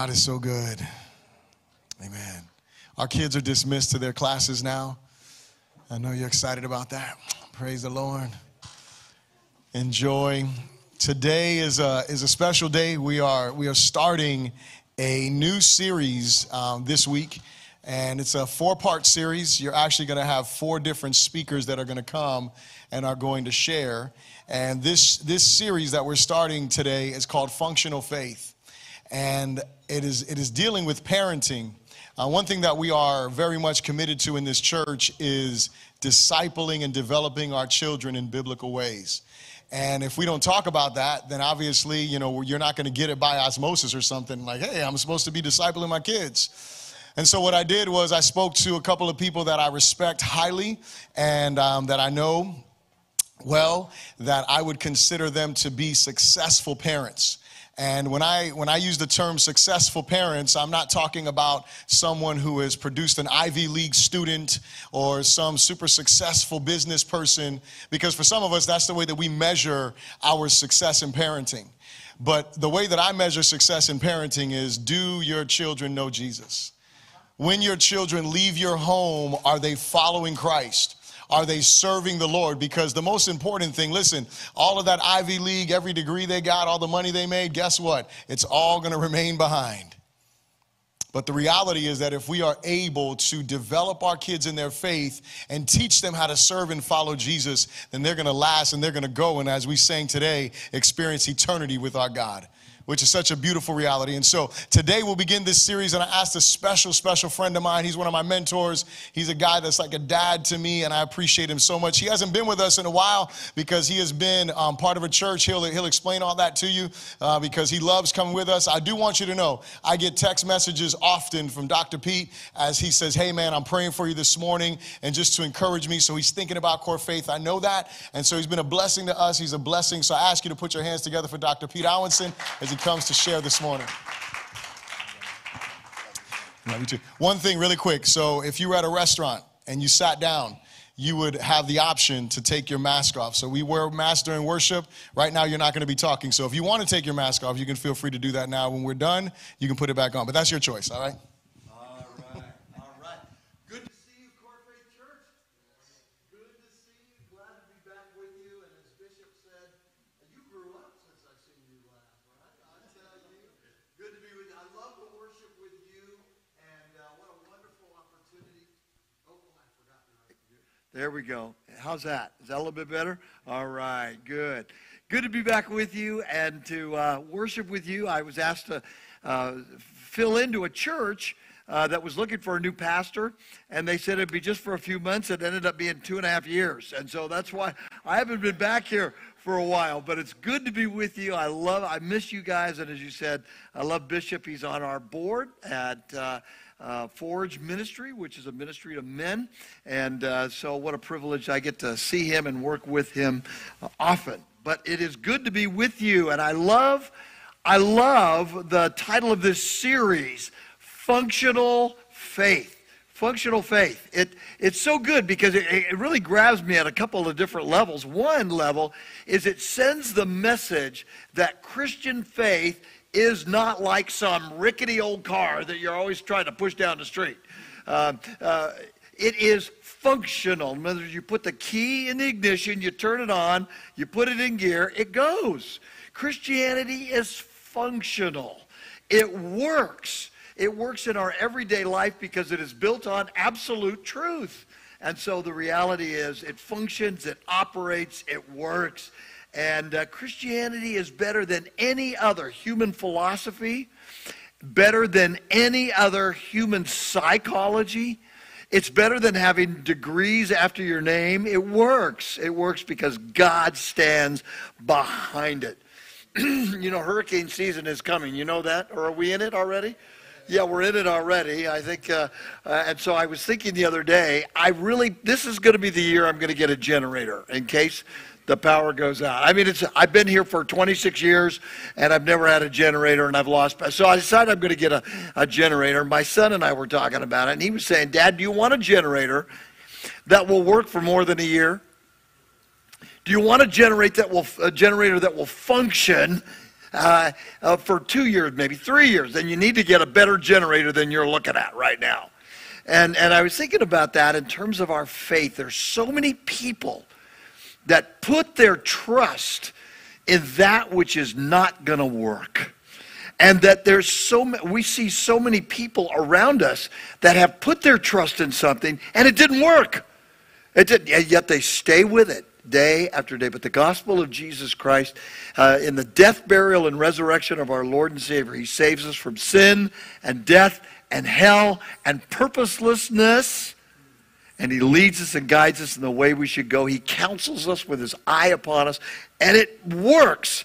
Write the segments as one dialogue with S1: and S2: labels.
S1: God is so good. Amen. Our kids are dismissed to their classes now. I know you're excited about that. Praise the Lord. Enjoy. Today is a, is a special day. We are, we are starting a new series um, this week, and it's a four part series. You're actually going to have four different speakers that are going to come and are going to share. And this, this series that we're starting today is called Functional Faith. And it is, it is dealing with parenting. Uh, one thing that we are very much committed to in this church is discipling and developing our children in biblical ways. And if we don't talk about that, then obviously, you know, you're not going to get it by osmosis or something like, hey, I'm supposed to be discipling my kids. And so what I did was I spoke to a couple of people that I respect highly and um, that I know well, that I would consider them to be successful parents. And when I when I use the term successful parents, I'm not talking about someone who has produced an Ivy League student or some super successful business person because for some of us that's the way that we measure our success in parenting. But the way that I measure success in parenting is do your children know Jesus? When your children leave your home, are they following Christ? Are they serving the Lord? Because the most important thing, listen, all of that Ivy League, every degree they got, all the money they made, guess what? It's all going to remain behind. But the reality is that if we are able to develop our kids in their faith and teach them how to serve and follow Jesus, then they're going to last and they're going to go and, as we sang today, experience eternity with our God which is such a beautiful reality. And so today we'll begin this series, and I asked a special, special friend of mine. He's one of my mentors. He's a guy that's like a dad to me, and I appreciate him so much. He hasn't been with us in a while because he has been um, part of a church. He'll, he'll explain all that to you uh, because he loves coming with us. I do want you to know I get text messages often from Dr. Pete as he says, Hey, man, I'm praying for you this morning, and just to encourage me. So he's thinking about core faith. I know that. And so he's been a blessing to us. He's a blessing. So I ask you to put your hands together for Dr. Pete Alwinson as he comes to share this morning. One thing, really quick. So, if you were at a restaurant and you sat down, you would have the option to take your mask off. So, we wear masks during worship. Right now, you're not going to be talking. So, if you want to take your mask off, you can feel free to do that now. When we're done, you can put it back on. But that's your choice, all right?
S2: There we go. How's that? Is that a little bit better? All right, good. Good to be back with you and to uh, worship with you. I was asked to uh, fill into a church uh, that was looking for a new pastor, and they said it'd be just for a few months. It ended up being two and a half years, and so that's why I haven't been back here for a while. But it's good to be with you. I love, I miss you guys, and as you said, I love Bishop. He's on our board at uh, Forge Ministry, which is a ministry of men. And uh, so, what a privilege I get to see him and work with him often. But it is good to be with you, and I love, I love the title of this series, Functional Faith. Functional faith. It, it's so good because it, it really grabs me at a couple of different levels. One level is it sends the message that Christian faith is not like some rickety old car that you're always trying to push down the street. Uh, uh, it is functional. In other words, you put the key in the ignition, you turn it on, you put it in gear, it goes. Christianity is functional. It works. It works in our everyday life because it is built on absolute truth. And so the reality is it functions, it operates, it works. And uh, Christianity is better than any other human philosophy, better than any other human psychology. It's better than having degrees after your name. It works. It works because God stands behind it. you know, hurricane season is coming. You know that? Or are we in it already? Yeah, we're in it already. I think, uh, uh, and so I was thinking the other day, I really, this is going to be the year I'm going to get a generator in case the power goes out. I mean, it's I've been here for 26 years and I've never had a generator and I've lost. So I decided I'm going to get a, a generator. My son and I were talking about it and he was saying, Dad, do you want a generator that will work for more than a year? Do you want a, generate that will, a generator that will function uh, uh, for two years, maybe three years, then you need to get a better generator than you're looking at right now. And, and I was thinking about that in terms of our faith. There's so many people that put their trust in that which is not going to work. And that there's so we see so many people around us that have put their trust in something and it didn't work. It didn't, yet they stay with it day after day. But the gospel of Jesus Christ, uh, in the death, burial, and resurrection of our Lord and Savior, He saves us from sin and death and hell and purposelessness. And He leads us and guides us in the way we should go. He counsels us with His eye upon us, and it works.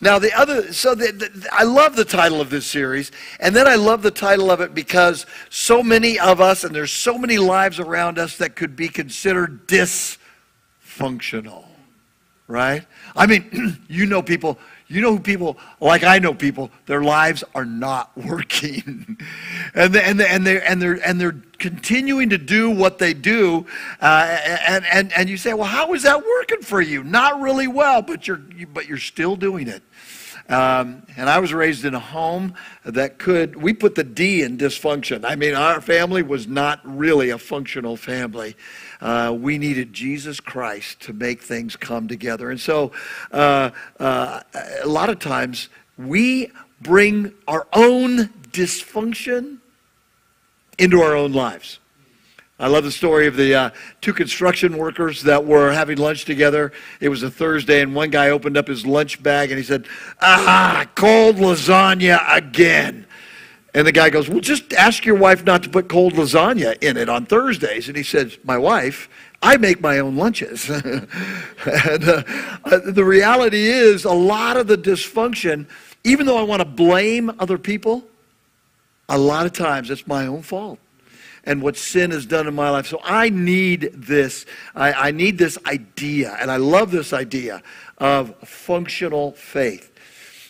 S2: Now, the other, so the, the, I love the title of this series, and then I love the title of it because so many of us, and there's so many lives around us that could be considered dysfunctional, right? I mean, you know people, you know people, like I know people, their lives are not working. and, they, and, they, and, they're, and, they're, and they're continuing to do what they do. Uh, and, and, and you say, well, how is that working for you? Not really well, but you're, but you're still doing it. Um, and I was raised in a home that could, we put the D in dysfunction. I mean, our family was not really a functional family. Uh, we needed Jesus Christ to make things come together. And so, uh, uh, a lot of times, we bring our own dysfunction into our own lives. I love the story of the uh, two construction workers that were having lunch together. It was a Thursday, and one guy opened up his lunch bag and he said, Ah, cold lasagna again. And the guy goes, Well, just ask your wife not to put cold lasagna in it on Thursdays. And he says, My wife, I make my own lunches. and, uh, uh, the reality is, a lot of the dysfunction, even though I want to blame other people, a lot of times it's my own fault and what sin has done in my life. So I need this. I, I need this idea, and I love this idea of functional faith.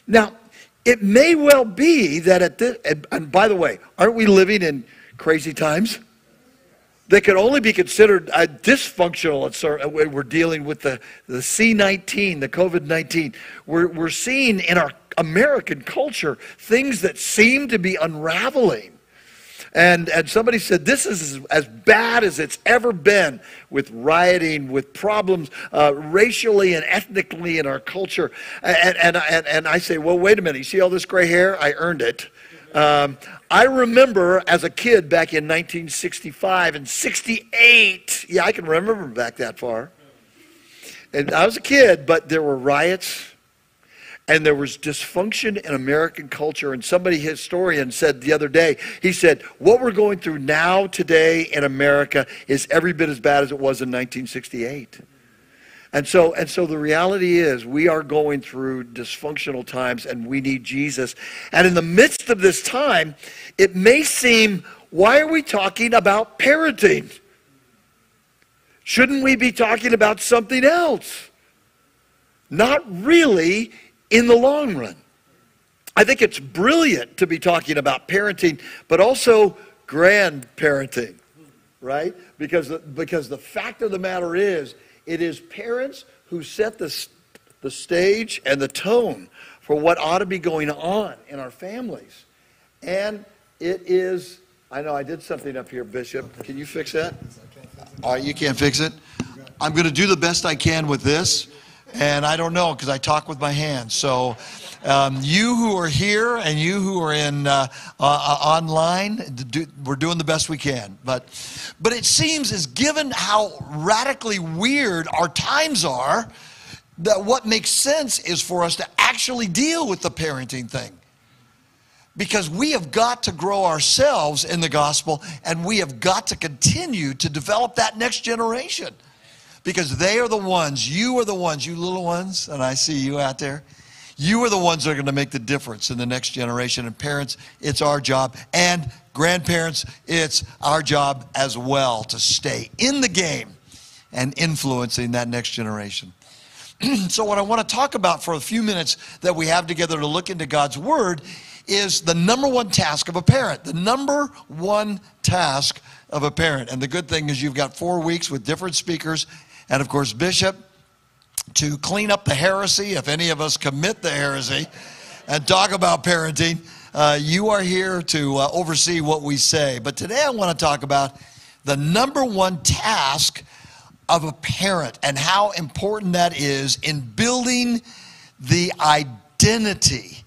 S2: Now, it may well be that at this, and, and by the way, aren't we living in crazy times? They could only be considered uh, dysfunctional. Uh, we're dealing with the, the C19, the COVID 19. We're, we're seeing in our American culture things that seem to be unraveling. And, and somebody said, This is as bad as it's ever been with rioting, with problems uh, racially and ethnically in our culture. And, and, and, and I say, Well, wait a minute. You see all this gray hair? I earned it. Um, I remember as a kid back in 1965 and 68. Yeah, I can remember back that far. And I was a kid, but there were riots and there was dysfunction in American culture. And somebody, historian, said the other day, he said, What we're going through now, today in America, is every bit as bad as it was in 1968. And so, and so the reality is, we are going through dysfunctional times and we need Jesus. And in the midst of this time, it may seem, why are we talking about parenting? Shouldn't we be talking about something else? Not really in the long run. I think it's brilliant to be talking about parenting, but also grandparenting, right? Because the, because the fact of the matter is, it is parents who set the, the stage and the tone for what ought to be going on in our families. And it is, I know I did something up here, Bishop. Can you fix that? All right, you can't fix it. I'm going to do the best I can with this. And I don't know because I talk with my hands. So, um, you who are here and you who are in uh, uh, online, do, we're doing the best we can. But, but it seems as given how radically weird our times are, that what makes sense is for us to actually deal with the parenting thing. Because we have got to grow ourselves in the gospel and we have got to continue to develop that next generation because they are the ones, you are the ones, you little ones, and I see you out there. You are the ones that are going to make the difference in the next generation. And parents, it's our job. And grandparents, it's our job as well to stay in the game and influencing that next generation. so, what I want to talk about for a few minutes that we have together to look into God's Word is the number one task of a parent. The number one task of a parent. And the good thing is, you've got four weeks with different speakers and of course, Bishop, to clean up the heresy, if any of us commit the heresy, and talk about parenting. Uh, you are here to uh, oversee what we say. But today I want to talk about the number one task of a parent and how important that is in building the identity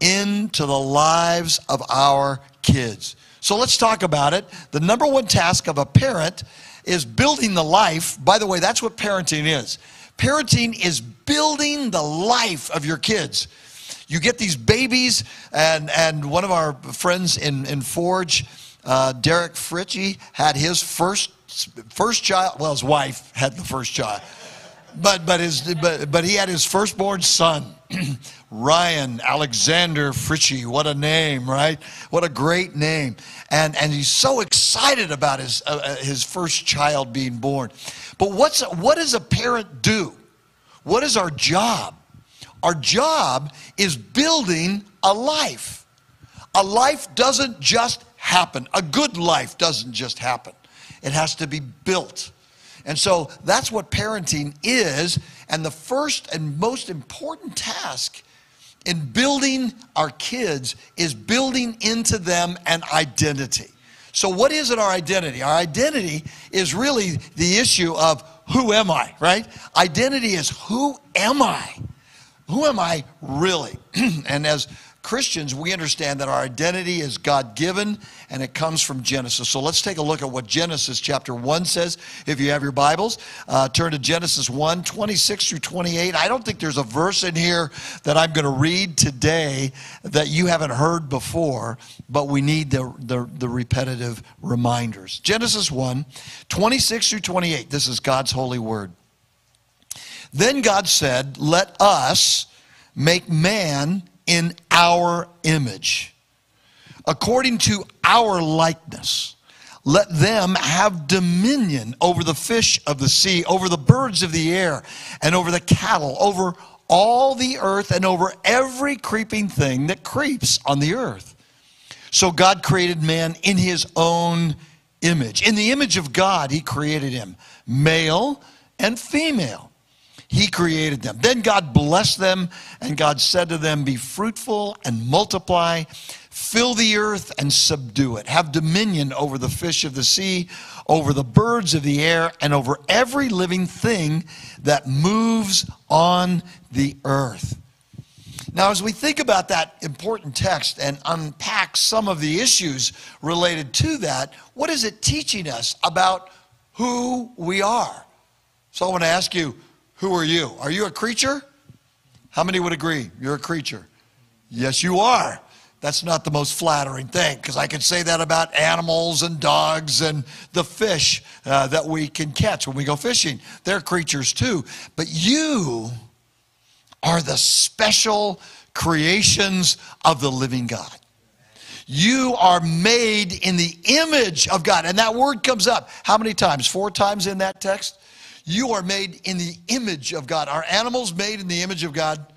S2: into the lives of our kids. So let's talk about it. The number one task of a parent is building the life. By the way, that's what parenting is. Parenting is building the life of your kids. You get these babies, and, and one of our friends in, in Forge, uh, Derek Fritchie, had his first, first child. Well, his wife had the first child. But, but, his, but, but he had his firstborn son, Ryan Alexander Fritchie. What a name, right? What a great name. And, and he's so excited about his, uh, uh his first child being born. But what's, what does a parent do? What is our job? Our job is building a life. A life doesn't just happen. A good life doesn't just happen. It has to be built. And so that's what parenting is. And the first and most important task in building our kids is building into them an identity. So, what is it, our identity? Our identity is really the issue of who am I, right? Identity is who am I? Who am I really? and as Christians, we understand that our identity is God given and it comes from Genesis. So let's take a look at what Genesis chapter 1 says. If you have your Bibles, uh, turn to Genesis 1 26 through 28. I don't think there's a verse in here that I'm going to read today that you haven't heard before, but we need the, the, the repetitive reminders. Genesis 1 26 through 28. This is God's holy word. Then God said, Let us make man in our image, according to our likeness. Let them have dominion over the fish of the sea, over the birds of the air, and over the cattle, over all the earth, and over every creeping thing that creeps on the earth. So God created man in his own image. In the image of God, he created him, male and female. He created them. Then God blessed them, and God said to them, Be fruitful and multiply, fill the earth and subdue it. Have dominion over the fish of the sea, over the birds of the air, and over every living thing that moves on the earth. Now, as we think about that important text and unpack some of the issues related to that, what is it teaching us about who we are? So I want to ask you, who are you? Are you a creature? How many would agree you're a creature? Yes, you are. That's not the most flattering thing because I can say that about animals and dogs and the fish uh, that we can catch when we go fishing. They're creatures too. But you are the special creations of the living God. You are made in the image of God. And that word comes up how many times? Four times in that text? You are made in the image of God. Are animals made in the image of God?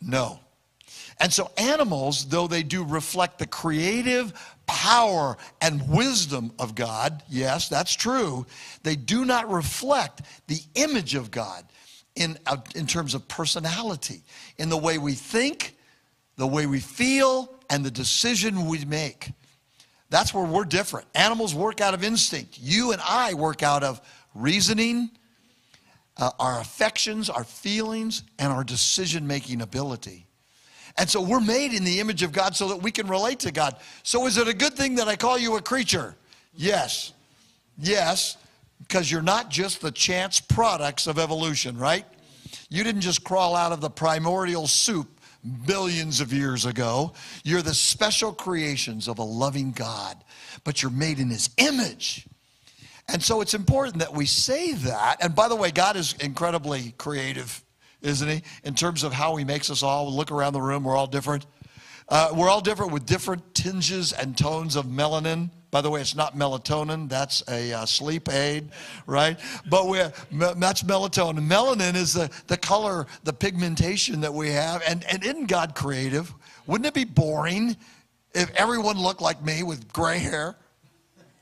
S2: No. And so, animals, though they do reflect the creative power and wisdom of God, yes, that's true, they do not reflect the image of God in, uh, in terms of personality, in the way we think, the way we feel, and the decision we make. That's where we're different. Animals work out of instinct. You and I work out of reasoning, uh, our affections, our feelings, and our decision making ability. And so we're made in the image of God so that we can relate to God. So is it a good thing that I call you a creature? Yes. Yes, because you're not just the chance products of evolution, right? You didn't just crawl out of the primordial soup billions of years ago. You're the special creations of a loving God, but you're made in his image. And so it's important that we say that. And by the way, God is incredibly creative, isn't he? In terms of how he makes us all. look around the room, we're all different. Uh, we're all different with different tinges and tones of melanin. By the way, it's not melatonin, that's a uh, sleep aid, right? But we're that's melatonin. Melanin is the, the color, the pigmentation that we have. And, and isn't God creative? Wouldn't it be boring if everyone looked like me with gray hair?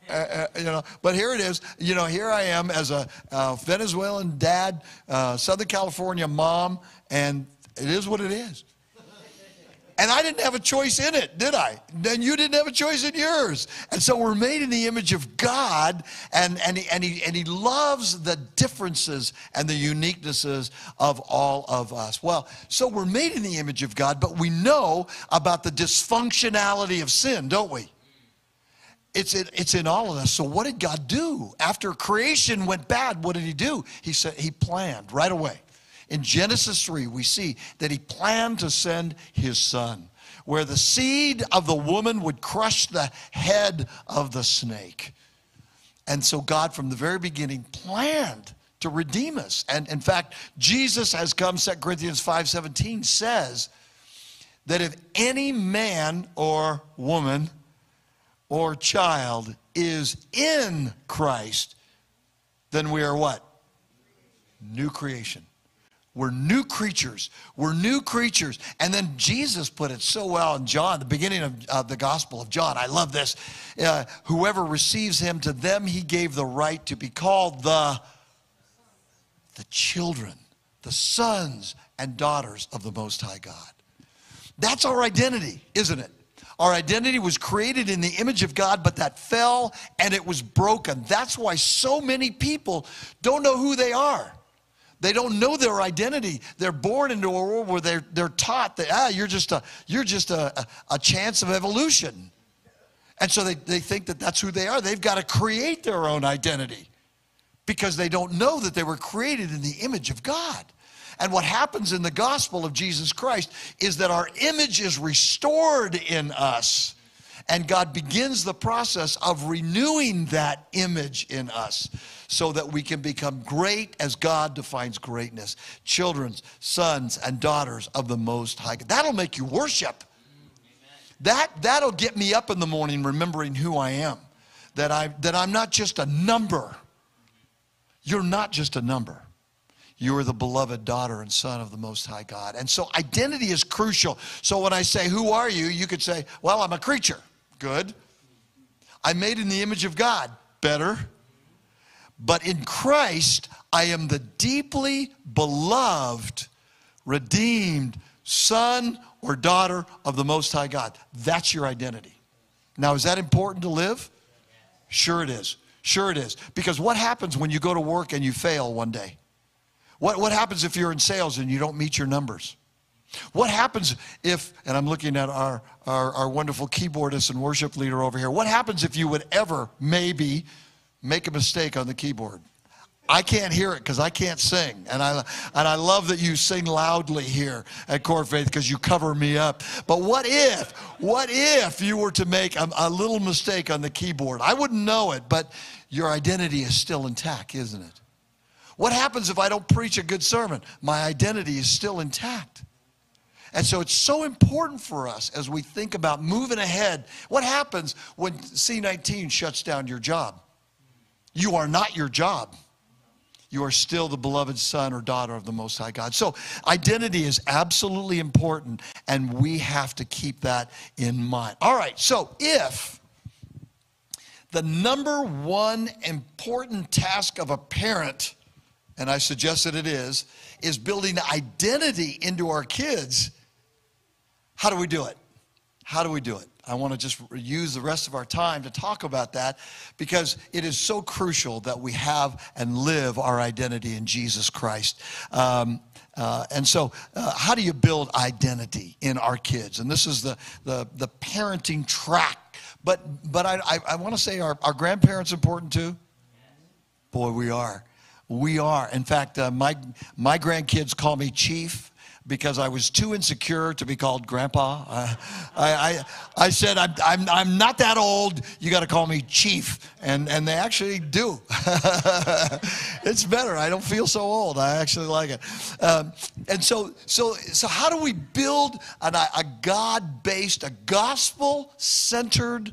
S2: Uh, uh, you know, but here it is. You know, here I am as a uh, Venezuelan dad, Southern California mom, and it is what it is. And I didn't have a choice in it, did I? Then you didn't have a choice in yours. And so we're made in the image of God, and, and, he, and, he, and He loves the differences and the uniquenesses of all of us. Well, so we're made in the image of God, but we know about the dysfunctionality of sin, don't we? It's in, it's in all of us. So what did God do? After creation went bad, what did he do? He said he planned right away. In Genesis 3, we see that he planned to send his son, where the seed of the woman would crush the head of the snake. And so God, from the very beginning, planned to redeem us. And in fact, Jesus has come, 2 Corinthians 5:17 says that if any man or woman or child is in Christ, then we are what? New creation. We're new creatures. We're new creatures. And then Jesus put it so well in John, the beginning of, of the Gospel of John. I love this. Uh, whoever receives him, to them he gave the right to be called the, the children, the sons and daughters of the Most High God. That's our identity, isn't it? Our identity was created in the image of God, but that fell and it was broken. That's why so many people don't know who they are. They don't know their identity. They're born into a world where they're, they're taught that, ah, you're just, a, you're just a, a, chance of evolution. And so they, they think that that's who they are. They've got to create their own identity because they don't know that they were created in the image of God. And what happens in the gospel of Jesus Christ is that our image is restored in us. And God begins the process of renewing that image in us so that we can become great as God defines greatness. Children's, sons, and daughters of the Most High. That'll make you worship. That, that'll get me up in the morning remembering who I am. That, I, that I'm not just a number. You're not just a number. You are the beloved daughter and son of the Most High God. And so identity is crucial. So when I say, Who are you? you could say, Well, I'm a creature. Good. I'm made in the image of God. Better. But in Christ, I am the deeply beloved, redeemed son or daughter of the Most High God. That's your identity. Now, is that important to live? Sure, it is. Sure, it is. Because what happens when you go to work and you fail one day? What, what happens if you're in sales and you don't meet your numbers? What happens if, and I'm looking at our, our, our, wonderful keyboardist and worship leader over here, what happens if you would ever, maybe, make a mistake on the keyboard? I can't hear it because I can't sing. And I, and I love that you sing loudly here at Core Faith because you cover me up. But what if, what if you were to make a, a little mistake on the keyboard? I wouldn't know it, but your identity is still intact, isn't it? What happens if I don't preach a good sermon? My identity is still intact. And so it's so important for us as we think about moving ahead. What happens when C19 shuts down your job? You are not your job. You are still the beloved son or daughter of the Most High God. So identity is absolutely important, and we have to keep that in mind. All right, so if the number one important task of a parent and I suggest that it is, is building identity into our kids. How do we do it? How do we do it? I want to just use the rest of our time to talk about that because it is so crucial that we have and live our identity in Jesus Christ. Um, uh, and so, uh, how do you build identity in our kids? And this is the, the, the parenting track. But, but I, I, I want to say, are, are grandparents important too? Boy, we are. We are. In fact, uh, my, my grandkids call me Chief because I was too insecure to be called Grandpa. Uh, I, I, I said, I'm, I'm, I'm not that old. You got to call me Chief. And, and they actually do. it's better. I don't feel so old. I actually like it. Um, and so, so, so, how do we build an, a God based, a gospel centered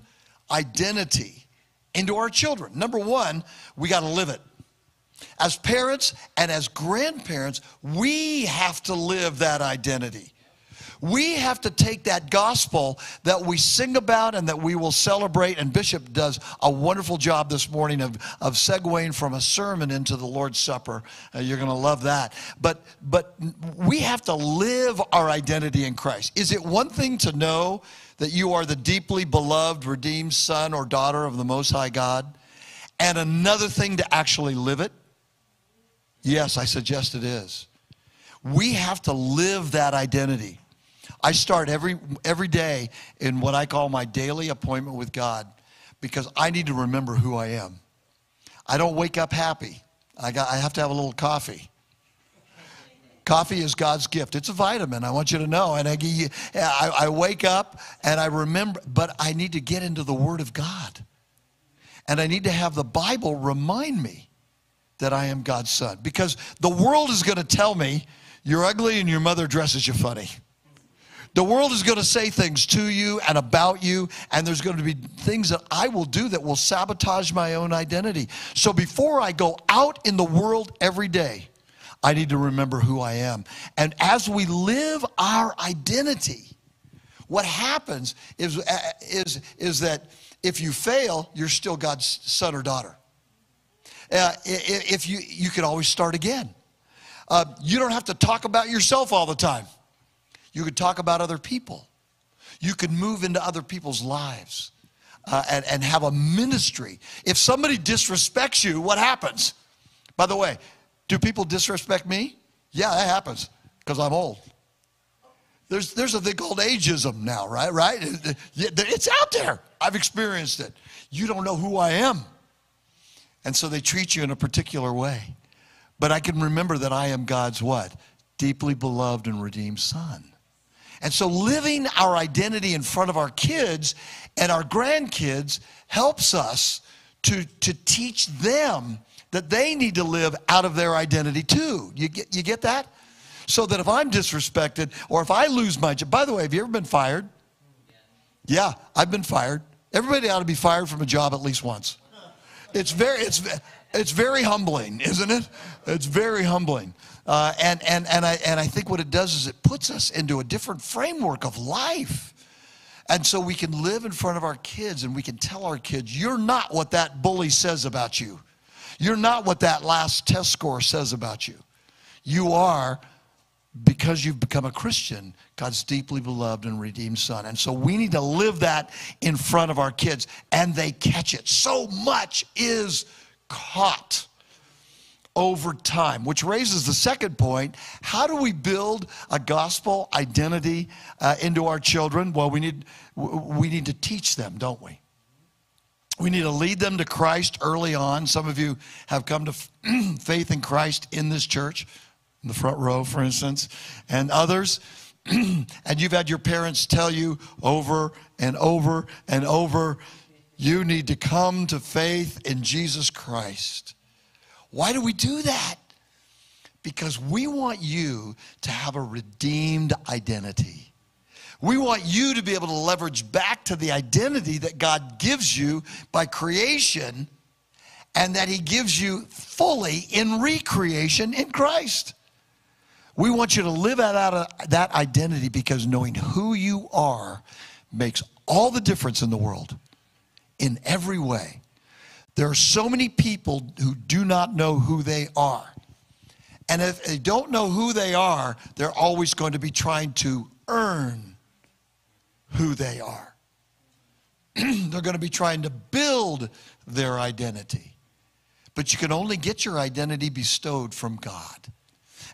S2: identity into our children? Number one, we got to live it. As parents and as grandparents, we have to live that identity. we have to take that gospel that we sing about and that we will celebrate. And Bishop does a wonderful job this morning of, of segueing from a sermon into the Lord's Supper. Uh, you're going to love that. But, but we have to live our identity in Christ. Is it one thing to know that you are the deeply beloved, redeemed son or daughter of the Most High God, and another thing to actually live it? Yes, I suggest it is. We have to live that identity. I start every, every day in what I call my daily appointment with God because I need to remember who I am. I don't wake up happy. I, got, I have to have a little coffee. Coffee is God's gift. It's a vitamin, I want you to know. And I, I, I wake up and I remember, but I need to get into the Word of God. And I need to have the Bible remind me that I am God's son. Because the world is going to tell me you're ugly and your mother dresses you funny. The world is going to say things to you and about you, and there's going to be things that I will do that will sabotage my own identity. So before I go out in the world every day, I need to remember who I am. And as we live our identity, what happens is, is, is that if you fail, you're still God's son or daughter. Uh, if you, you can always start again. Uh, you don't have to talk about yourself all the time. You could talk about other people. You could move into other people's lives uh, and, and have a ministry. If somebody disrespects you, what happens? By the way, do people disrespect me? Yeah, that happens because I'm old. There's, there's a thing called ageism now, right? Right? It's out there. I've experienced it. You don't know who I am. And so they treat you in a particular way. But I can remember that I am God's what? Deeply beloved and redeemed son. And so living our identity in front of our kids and our grandkids helps us to, to teach them that they need to live out of their identity too. You get, you get that? So that if I'm disrespected or if I lose my job, by the way, have you ever been fired? Yeah, I've been fired. Everybody ought to be fired from a job at least once. It's very, it's, it's very humbling, isn't it? It's very humbling. Uh, and, and, and, I, and I think what it does is it puts us into a different framework of life. And so we can live in front of our kids and we can tell our kids, you're not what that bully says about you. You're not what that last test score says about you. You are, because you've become a Christian, God's deeply beloved and redeemed son. And so we need to live that in front of our kids, and they catch it. So much is caught over time, which raises the second point. How do we build a gospel identity uh, into our children? Well, we need, we need to teach them, don't we? We need to lead them to Christ early on. Some of you have come to faith in Christ in this church, in the front row, for instance, and others. and you've had your parents tell you over and over and over, you need to come to faith in Jesus Christ. Why do we do that? Because we want you to have a redeemed identity. We want you to be able to leverage back to the identity that God gives you by creation and that He gives you fully in recreation in Christ. We want you to live out of that identity because knowing who you are makes all the difference in the world in every way. There are so many people who do not know who they are. And if they don't know who they are, they're always going to be trying to earn who they are. They're going to be trying to build their identity. But you can only get your identity bestowed from God.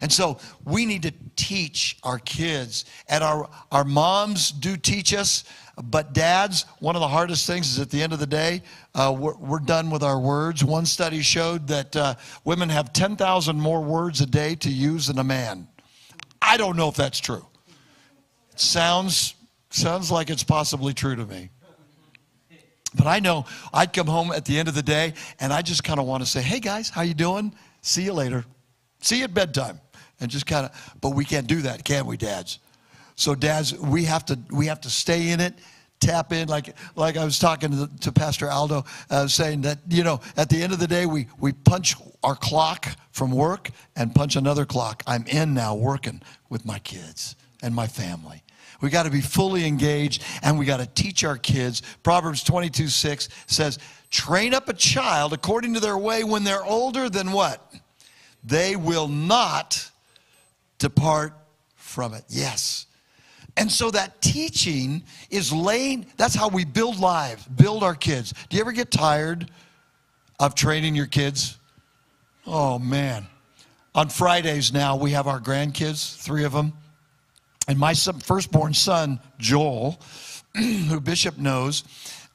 S2: And so we need to teach our kids, and our, our moms do teach us, but dads, one of the hardest things is at the end of the day, uh, we're, we're, done with our words. One study showed that uh, women have 10,000 more words a day to use than a man. I don't know if that's true. It sounds Sounds like it's possibly true to me. But I know I'd come home at the end of the day and I just kind of want to say, hey guys, how you doing? See you later. See you at bedtime. And just kind of, but we can't do that, can we, dads? So dads, we have to we have to stay in it, tap in. Like like I was talking to, to Pastor Aldo, uh, saying that you know at the end of the day we we punch our clock from work and punch another clock. I'm in now working with my kids and my family. We got to be fully engaged and we got to teach our kids. Proverbs 22 6 says, Train up a child according to their way when they're older than what? They will not depart from it. Yes. And so that teaching is laying, that's how we build lives, build our kids. Do you ever get tired of training your kids? Oh, man. On Fridays now, we have our grandkids, three of them. And my firstborn son, Joel, who Bishop knows,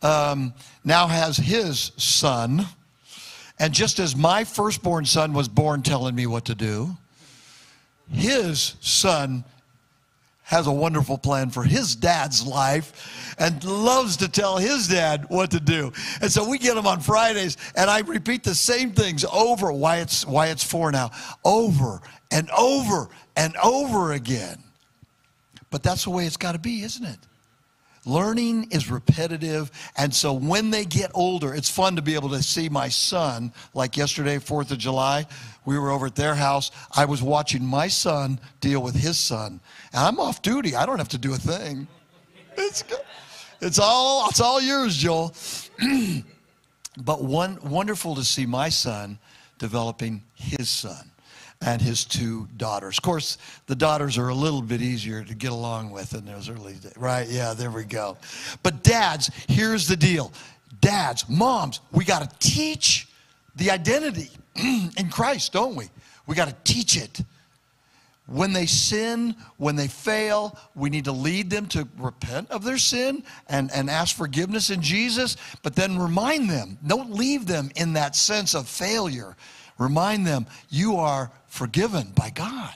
S2: um, now has his son. And just as my firstborn son was born telling me what to do, his son has a wonderful plan for his dad's life and loves to tell his dad what to do. And so we get him on Fridays, and I repeat the same things over. Why it's why it's four now, over and over and over again. But that's the way it's got to be, isn't it? Learning is repetitive. And so when they get older, it's fun to be able to see my son, like yesterday, 4th of July. We were over at their house. I was watching my son deal with his son. And I'm off duty. I don't have to do a thing. It's, it's, all, it's all yours, Joel. but one, wonderful to see my son developing his son and his two daughters. Of course, the daughters are a little bit easier to get along with in those early days, right? Yeah, there we go. But dads, here's the deal. Dads, moms, we got to teach the identity in Christ, don't we? We got to teach it. When they sin, when they fail, we need to lead them to repent of their sin and, and ask forgiveness in Jesus, but then remind them. Don't leave them in that sense of failure. Remind them you are forgiven by God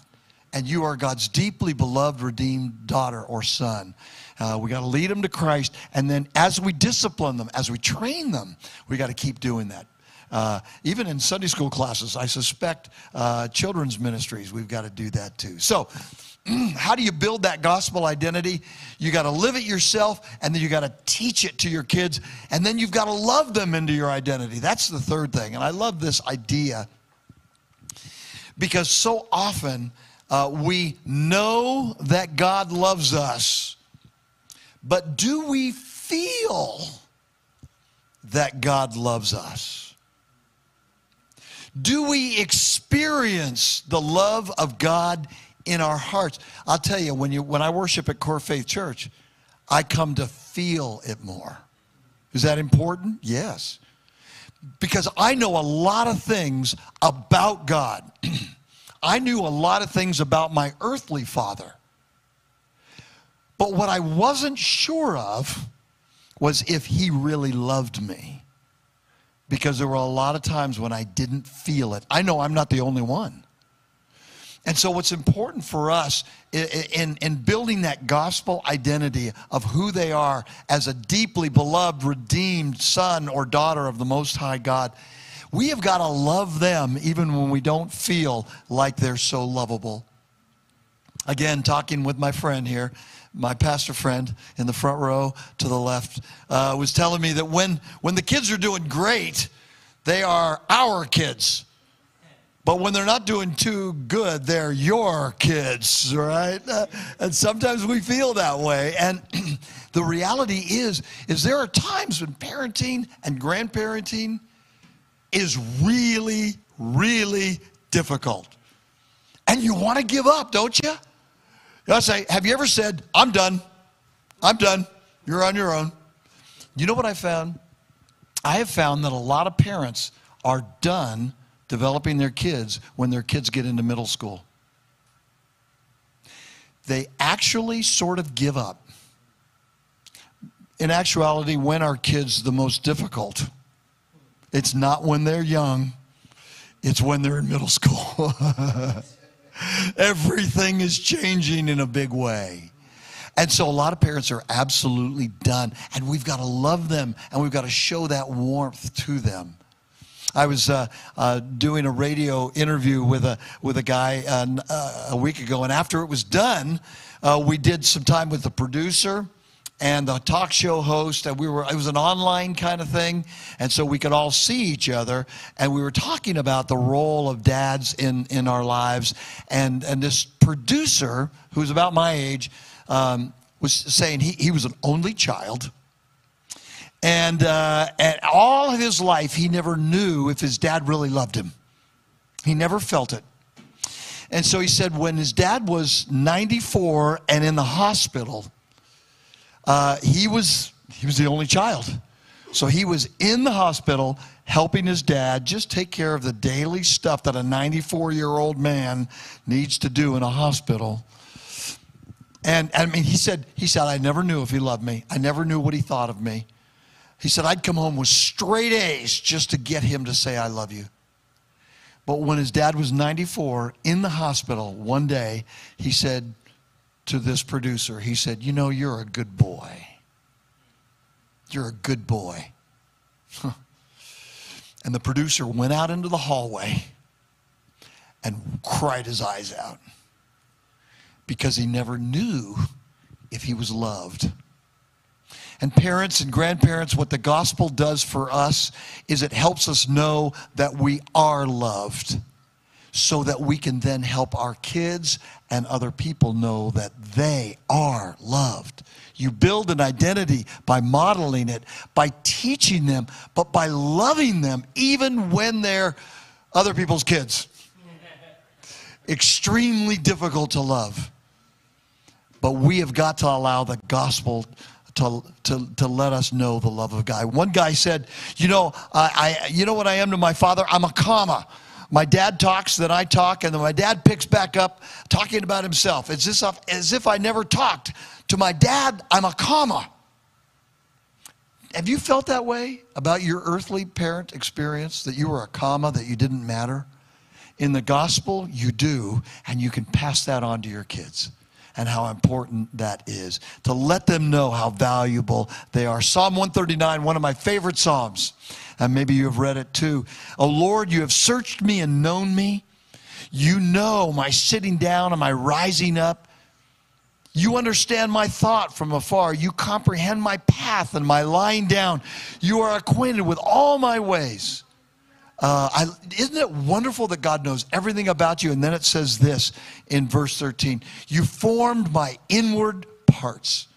S2: and you are God's deeply beloved, redeemed daughter or son. Uh, we got to lead them to Christ. And then as we discipline them, as we train them, we got to keep doing that. Uh, even in Sunday school classes, I suspect uh, children's ministries, we've got to do that too. So, how do you build that gospel identity? You got to live it yourself, and then you got to teach it to your kids, and then you've got to love them into your identity. That's the third thing. And I love this idea because so often uh, we know that God loves us, but do we feel that God loves us? Do we experience the love of God in our hearts. I'll tell you, when, you, when I worship at Core Faith Church, I come to feel it more. Is that important? Yes. Because I know a lot of things about God. I knew a lot of things about my earthly father. But what I wasn't sure of was if he really loved me. Because there were a lot of times when I didn't feel it. I know I'm not the only one. And so, what's important for us in, in building that gospel identity of who they are as a deeply beloved, redeemed son or daughter of the Most High God, we have got to love them even when we don't feel like they're so lovable. Again, talking with my friend here, my pastor friend in the front row to the left, uh, was telling me that when, when the kids are doing great, they are our kids but when they're not doing too good, they're your kids, right? And sometimes we feel that way. And the reality is, is there are times when parenting and grandparenting is really, really difficult. And you want to give up, don't you? I say, have you ever said, I'm done. I'm done. You're on your own. You know what I found? I have found that a lot of parents are done developing their kids when their kids get into middle school. They actually sort of give up. In actuality, when are kids the most difficult? It's not when they're young, it's when they're in middle school. Everything is changing in a big way. And so a lot of parents are absolutely done. And we've got to love them and we've got to show that warmth to them. I was uh, uh, doing a radio interview with a with a guy uh, uh a week ago, and after it was done, uh, we did some time with the producer and the talk show host and we were it was an online kind of thing and so we could all see each other and we were talking about the role of dads in in our lives and and this producer who's about my age um, was saying he, he was an only child. And, uh, and all of his life, he never knew if his dad really loved him. He never felt it. And so he said when his dad was 94 and in the hospital, uh, he, was, he was the only child. So he was in the hospital helping his dad just take care of the daily stuff that a 94 year old man needs to do in a hospital. And, I mean, he said, he said, I never knew if he loved me. I never knew what he thought of me. He said, I'd come home with straight A's just to get him to say, I love you. But when his dad was 94 in the hospital one day, he said to this producer, he said, You know, you're a good boy. You're a good boy. and the producer went out into the hallway and cried his eyes out because he never knew if he was loved. And parents and grandparents, what the gospel does for us is it helps us know that we are loved so that we can then help our kids and other people know that they are loved. You build an identity by modeling it, by teaching them, but by loving them even when they're other people's kids. Extremely difficult to love. But we have got to allow the gospel to, to, to let us know the love of God. One guy said, You know, I, I, you know what I am to my father? I'm a comma. My dad talks, then I talk, and then my dad picks back up talking about himself. It's if, as if I never talked. To my dad, I'm a comma. Have you felt that way about your earthly parent experience that you were a comma, that you didn't matter? In the gospel, you do, and you can pass that on to your kids and how important that is to let them know how valuable they are. Psalm 139, one of my favorite Psalms, and maybe you have read it too. Oh Lord, you have searched me and known me. You know my sitting down and my rising up. You understand my thought from afar. You comprehend my path and my lying down. You are acquainted with all my ways. Uh, I, isn't it wonderful that God knows everything about you? And then it says this in verse 13 You formed my inward parts,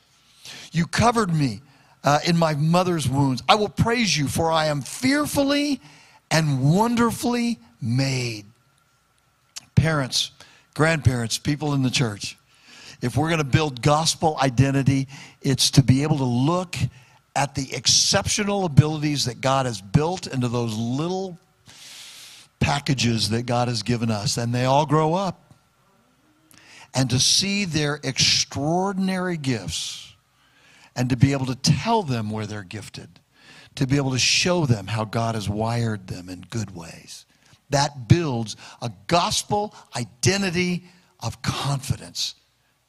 S2: you covered me uh, in my mother's wounds. I will praise you, for I am fearfully and wonderfully made. Parents, grandparents, people in the church, if we're going to build gospel identity, it's to be able to look at the exceptional abilities that God has built into those little packages that God has given us, and they all grow up. And to see their extraordinary gifts and to be able to tell them where they're gifted, to be able to show them how God has wired them in good ways. That builds a gospel identity of confidence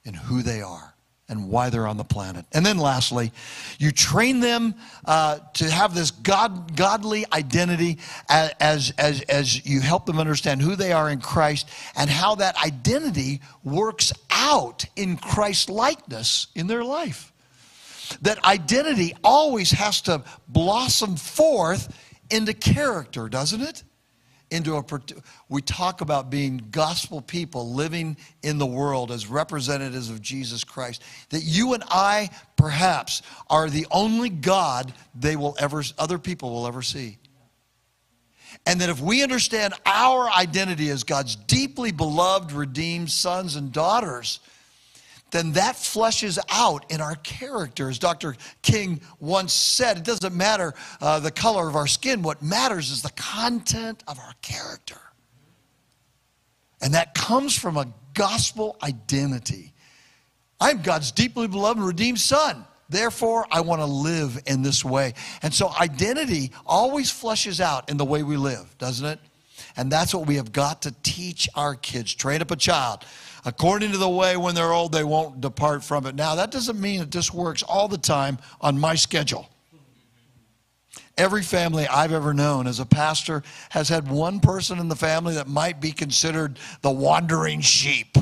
S2: in who they are and why they're on the planet. And then lastly, you train them uh, to have this God, godly identity as, as, as you help them understand who they are in Christ and how that identity works out in Christ likeness in their life. That identity always has to blossom forth into character, doesn't it? Into a we talk about being gospel people living in the world as representatives of Jesus Christ that you and I perhaps are the only God they will ever other people will ever see. And that if we understand our identity as God's deeply beloved redeemed sons and daughters then that fleshes out in our character. As Dr. King once said, it doesn't matter uh, the color of our skin. What matters is the content of our character. And that comes from a gospel identity. I'm God's deeply beloved and redeemed son. Therefore, I want to live in this way. And so, identity always fleshes out in the way we live, doesn't it? And that's what we have got to teach our kids. Train up a child according to the way when they're old, they won't depart from it. Now, that doesn't mean that this works all the time on my schedule. Every family I've ever known as a pastor has had one person in the family that might be considered the wandering sheep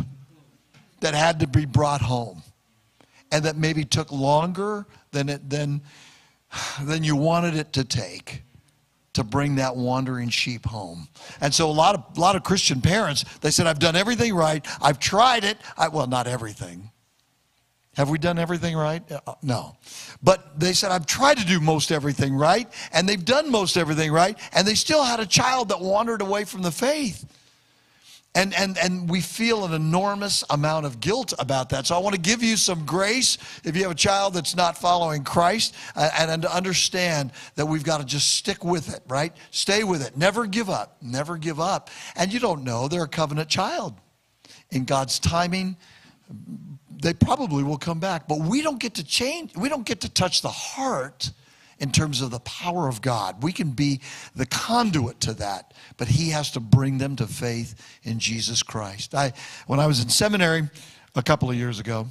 S2: that had to be brought home and that maybe took longer than, it, than, than you wanted it to take to bring that wandering sheep home. And so a lot of, a lot of Christian parents, they said, I've done everything right. I've tried it. I, well, not everything. Have we done everything right? Uh, no. But they said, I've tried to do most everything right, and they've done most everything right, and they still had a child that wandered away from the faith. And, and, and we feel an enormous amount of guilt about that. So I want to give you some grace if you have a child that's not following Christ uh, and, and understand that we've got to just stick with it, right? Stay with it. Never give up. Never give up. And you don't know, they're a covenant child. In God's timing, they probably will come back. But we don't get to change, we don't get to touch the heart in terms of the power of God. We can be the conduit to that, but He has to bring them to faith in Jesus Christ. I, when I was in seminary a couple of years ago,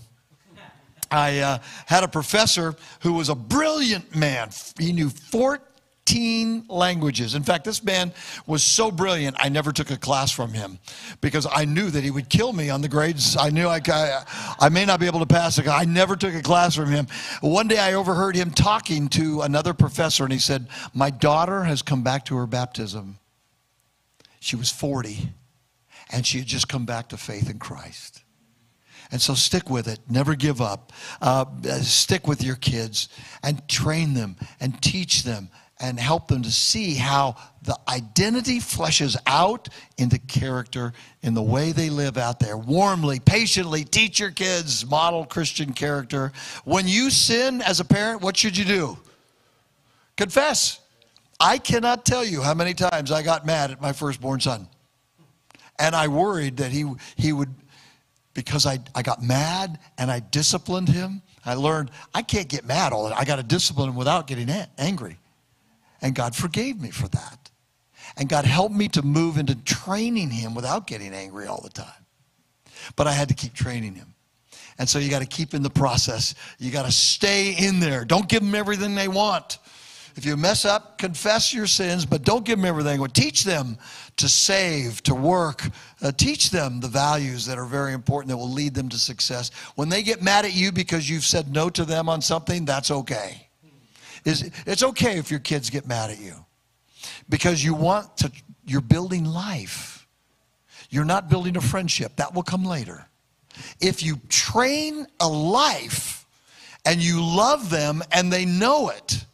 S2: I uh, had a professor who was a brilliant man. He knew 14 15 languages. In fact, this man was so brilliant, I never took a class from him because I knew that he would kill me on the grades. I knew I, I, I may not be able to pass it. I never took a class from him. One day I overheard him talking to another professor, and he said, My daughter has come back to her baptism. She was 40, and she had just come back to faith in Christ. And so stick with it. Never give up. Uh, stick with your kids and train them and teach them and help them to see how the identity fleshes out into character in the way they live out there. Warmly, patiently teach your kids model Christian character. When you sin as a parent, what should you do? Confess. I cannot tell you how many times I got mad at my firstborn son. And I worried that he, he would, because I, I got mad and I disciplined him. I learned I can't get mad all the time. I got to discipline him without getting angry. And God forgave me for that. And God helped me to move into training him without getting angry all the time. But I had to keep training him. And so you got to keep in the process. You got to stay in there. Don't give them everything they want. If you mess up, confess your sins, but don't give them everything. But teach them to save, to work. Uh, teach them the values that are very important that will lead them to success. When they get mad at you because you've said no to them on something, that's okay is it's okay if your kids get mad at you because you want to, you're building life. You're not building a friendship. That will come later. If you train a life and you love them and they know it,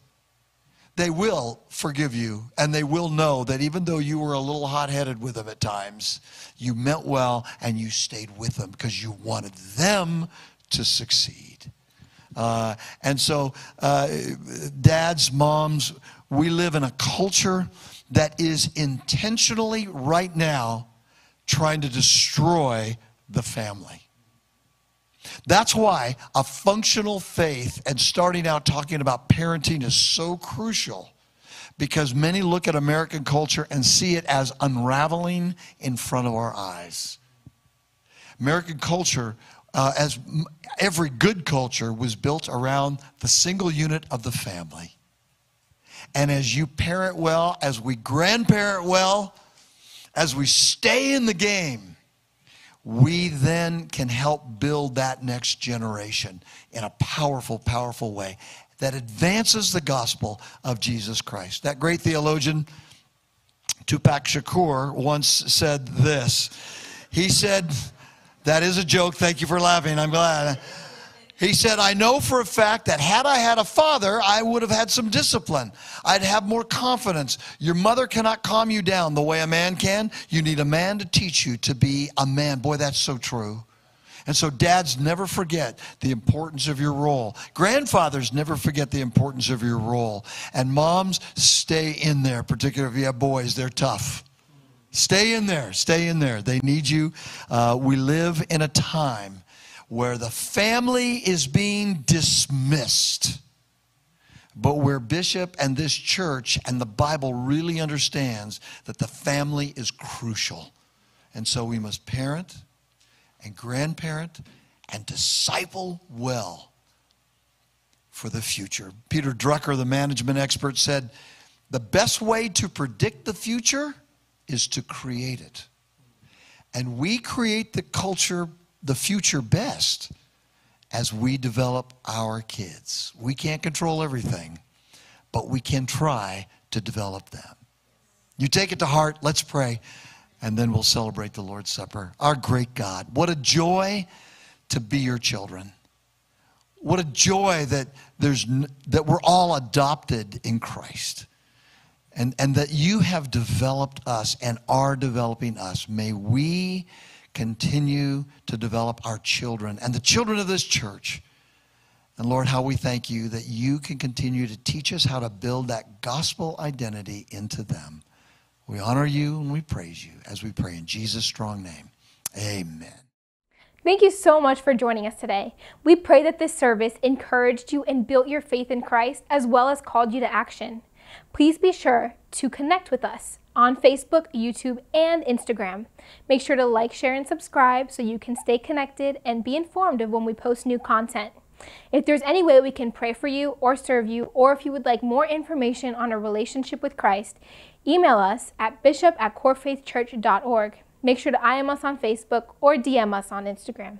S2: they will forgive you and they will know that even though you were a little hot headed with them at times, you meant well and you stayed with them because you wanted them to succeed. Uh, and so, uh, dads, moms, we live in a culture that is intentionally right now trying to destroy the family. That's why a functional faith and starting out talking about parenting is so crucial because many look at American culture and see it as unraveling in front of our eyes. American culture uh, as every good culture was built around the single unit of the family. And as you parent well, as we grandparent well, as we stay in the game, we then can help build that next generation in a powerful, powerful way that advances the gospel of Jesus Christ. That great theologian, Tupac Shakur, once said this. He said, that is a joke. Thank you for laughing. I'm glad. He said, I know for a fact that had I had a father, I would have had some discipline. I'd have more confidence. Your mother cannot calm you down the way a man can. You need a man to teach you to be a man. Boy, that's so true. And so, dads, never forget the importance of your role. Grandfathers, never forget the importance of your role. And moms, stay in there, particularly if you have boys, they're tough. Stay in there. Stay in there. They need you. Uh, we live in a time where the family is being dismissed, but where Bishop and this church and the Bible really understands that the family is crucial. And so we must parent and grandparent and disciple well for the future. Peter Drucker, the management expert, said the best way to predict the future is to create it. And we create the culture, the future best as we develop our kids. We can't control everything, but we can try to develop them. You take it to heart. Let's pray, and then we'll celebrate the Lord's Supper. Our great God, what a joy to be your children. what a joy that there's that we're all adopted in Christ. And, and that you have developed us and are developing us. May we continue to develop our children and the children of this church. And Lord, how we thank you that you can continue to teach us how to build that gospel identity into them. We honor you and we praise you as we pray in Jesus' strong name. Amen.
S3: Thank you so much for joining us today. We pray that this service encouraged you and built your faith in Christ as well as called you to action. Please be sure to connect with us on Facebook, YouTube, and Instagram. Make sure to like, share, and subscribe so you can stay connected and be informed of when we post new content. If there's any way we can pray for you or serve you, or if you would like more information on a relationship with Christ, email us at bishop at corefaithchurch.org. Make sure to IM us on Facebook or DM us on Instagram.